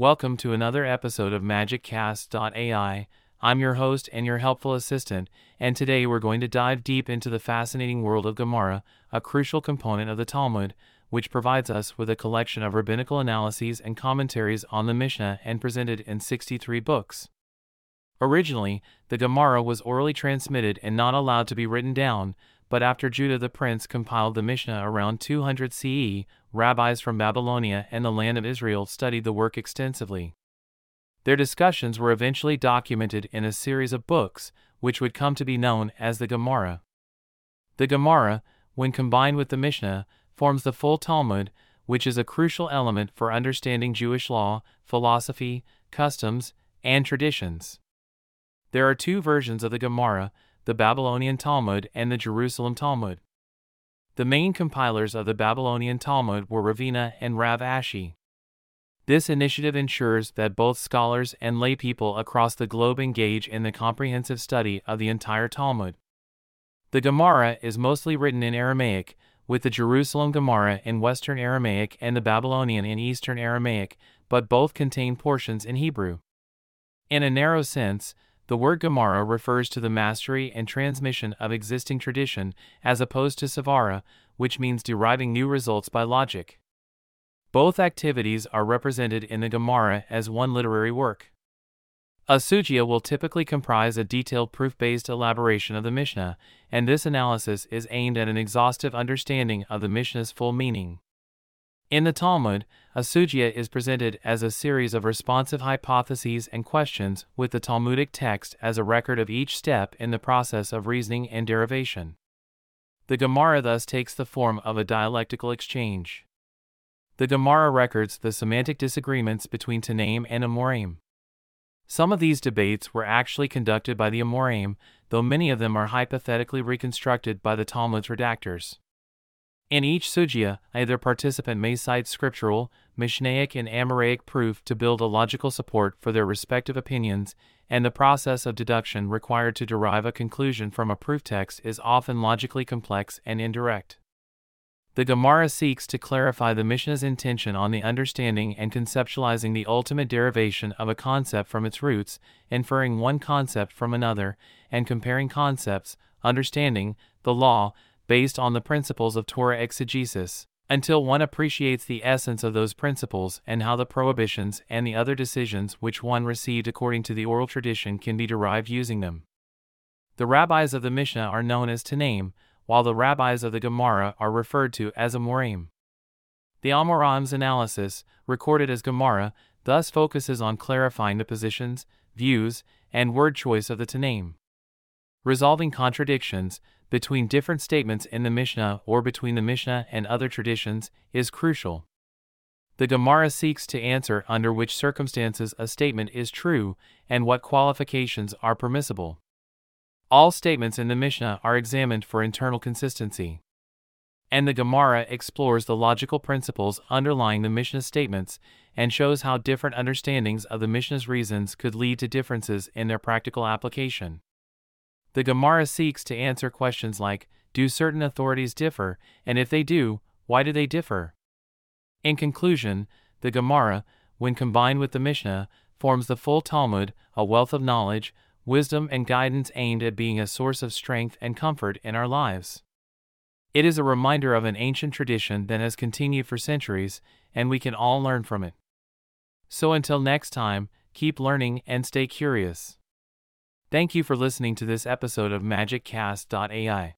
Welcome to another episode of MagicCast.ai. I'm your host and your helpful assistant, and today we're going to dive deep into the fascinating world of Gemara, a crucial component of the Talmud, which provides us with a collection of rabbinical analyses and commentaries on the Mishnah and presented in 63 books. Originally, the Gemara was orally transmitted and not allowed to be written down, but after Judah the prince compiled the Mishnah around 200 CE, rabbis from Babylonia and the land of Israel studied the work extensively. Their discussions were eventually documented in a series of books, which would come to be known as the Gemara. The Gemara, when combined with the Mishnah, forms the full Talmud, which is a crucial element for understanding Jewish law, philosophy, customs, and traditions. There are two versions of the Gemara the Babylonian Talmud, and the Jerusalem Talmud. The main compilers of the Babylonian Talmud were Ravina and Rav Ashi. This initiative ensures that both scholars and laypeople across the globe engage in the comprehensive study of the entire Talmud. The Gemara is mostly written in Aramaic, with the Jerusalem Gemara in Western Aramaic and the Babylonian in Eastern Aramaic, but both contain portions in Hebrew. In a narrow sense, the word Gemara refers to the mastery and transmission of existing tradition as opposed to Savara, which means deriving new results by logic. Both activities are represented in the Gemara as one literary work. A sugya will typically comprise a detailed proof based elaboration of the Mishnah, and this analysis is aimed at an exhaustive understanding of the Mishnah's full meaning. In the Talmud, a sugya is presented as a series of responsive hypotheses and questions with the Talmudic text as a record of each step in the process of reasoning and derivation. The Gemara thus takes the form of a dialectical exchange. The Gemara records the semantic disagreements between Tanaim and Amoraim. Some of these debates were actually conducted by the Amoraim, though many of them are hypothetically reconstructed by the Talmud's redactors. In each sugya, either participant may cite scriptural, Mishnaic, and Amoraic proof to build a logical support for their respective opinions, and the process of deduction required to derive a conclusion from a proof text is often logically complex and indirect. The Gemara seeks to clarify the Mishnah's intention on the understanding and conceptualizing the ultimate derivation of a concept from its roots, inferring one concept from another, and comparing concepts, understanding, the law, based on the principles of Torah exegesis, until one appreciates the essence of those principles and how the prohibitions and the other decisions which one received according to the oral tradition can be derived using them. The rabbis of the Mishnah are known as Tanaim, while the rabbis of the Gemara are referred to as Amoraim. The Amoraim's analysis, recorded as Gemara, thus focuses on clarifying the positions, views, and word choice of the Tanaim. Resolving contradictions, between different statements in the Mishnah or between the Mishnah and other traditions is crucial. The Gemara seeks to answer under which circumstances a statement is true and what qualifications are permissible. All statements in the Mishnah are examined for internal consistency. And the Gemara explores the logical principles underlying the Mishnah statements and shows how different understandings of the Mishnah's reasons could lead to differences in their practical application. The Gemara seeks to answer questions like Do certain authorities differ, and if they do, why do they differ? In conclusion, the Gemara, when combined with the Mishnah, forms the full Talmud, a wealth of knowledge, wisdom, and guidance aimed at being a source of strength and comfort in our lives. It is a reminder of an ancient tradition that has continued for centuries, and we can all learn from it. So until next time, keep learning and stay curious. Thank you for listening to this episode of MagicCast.ai.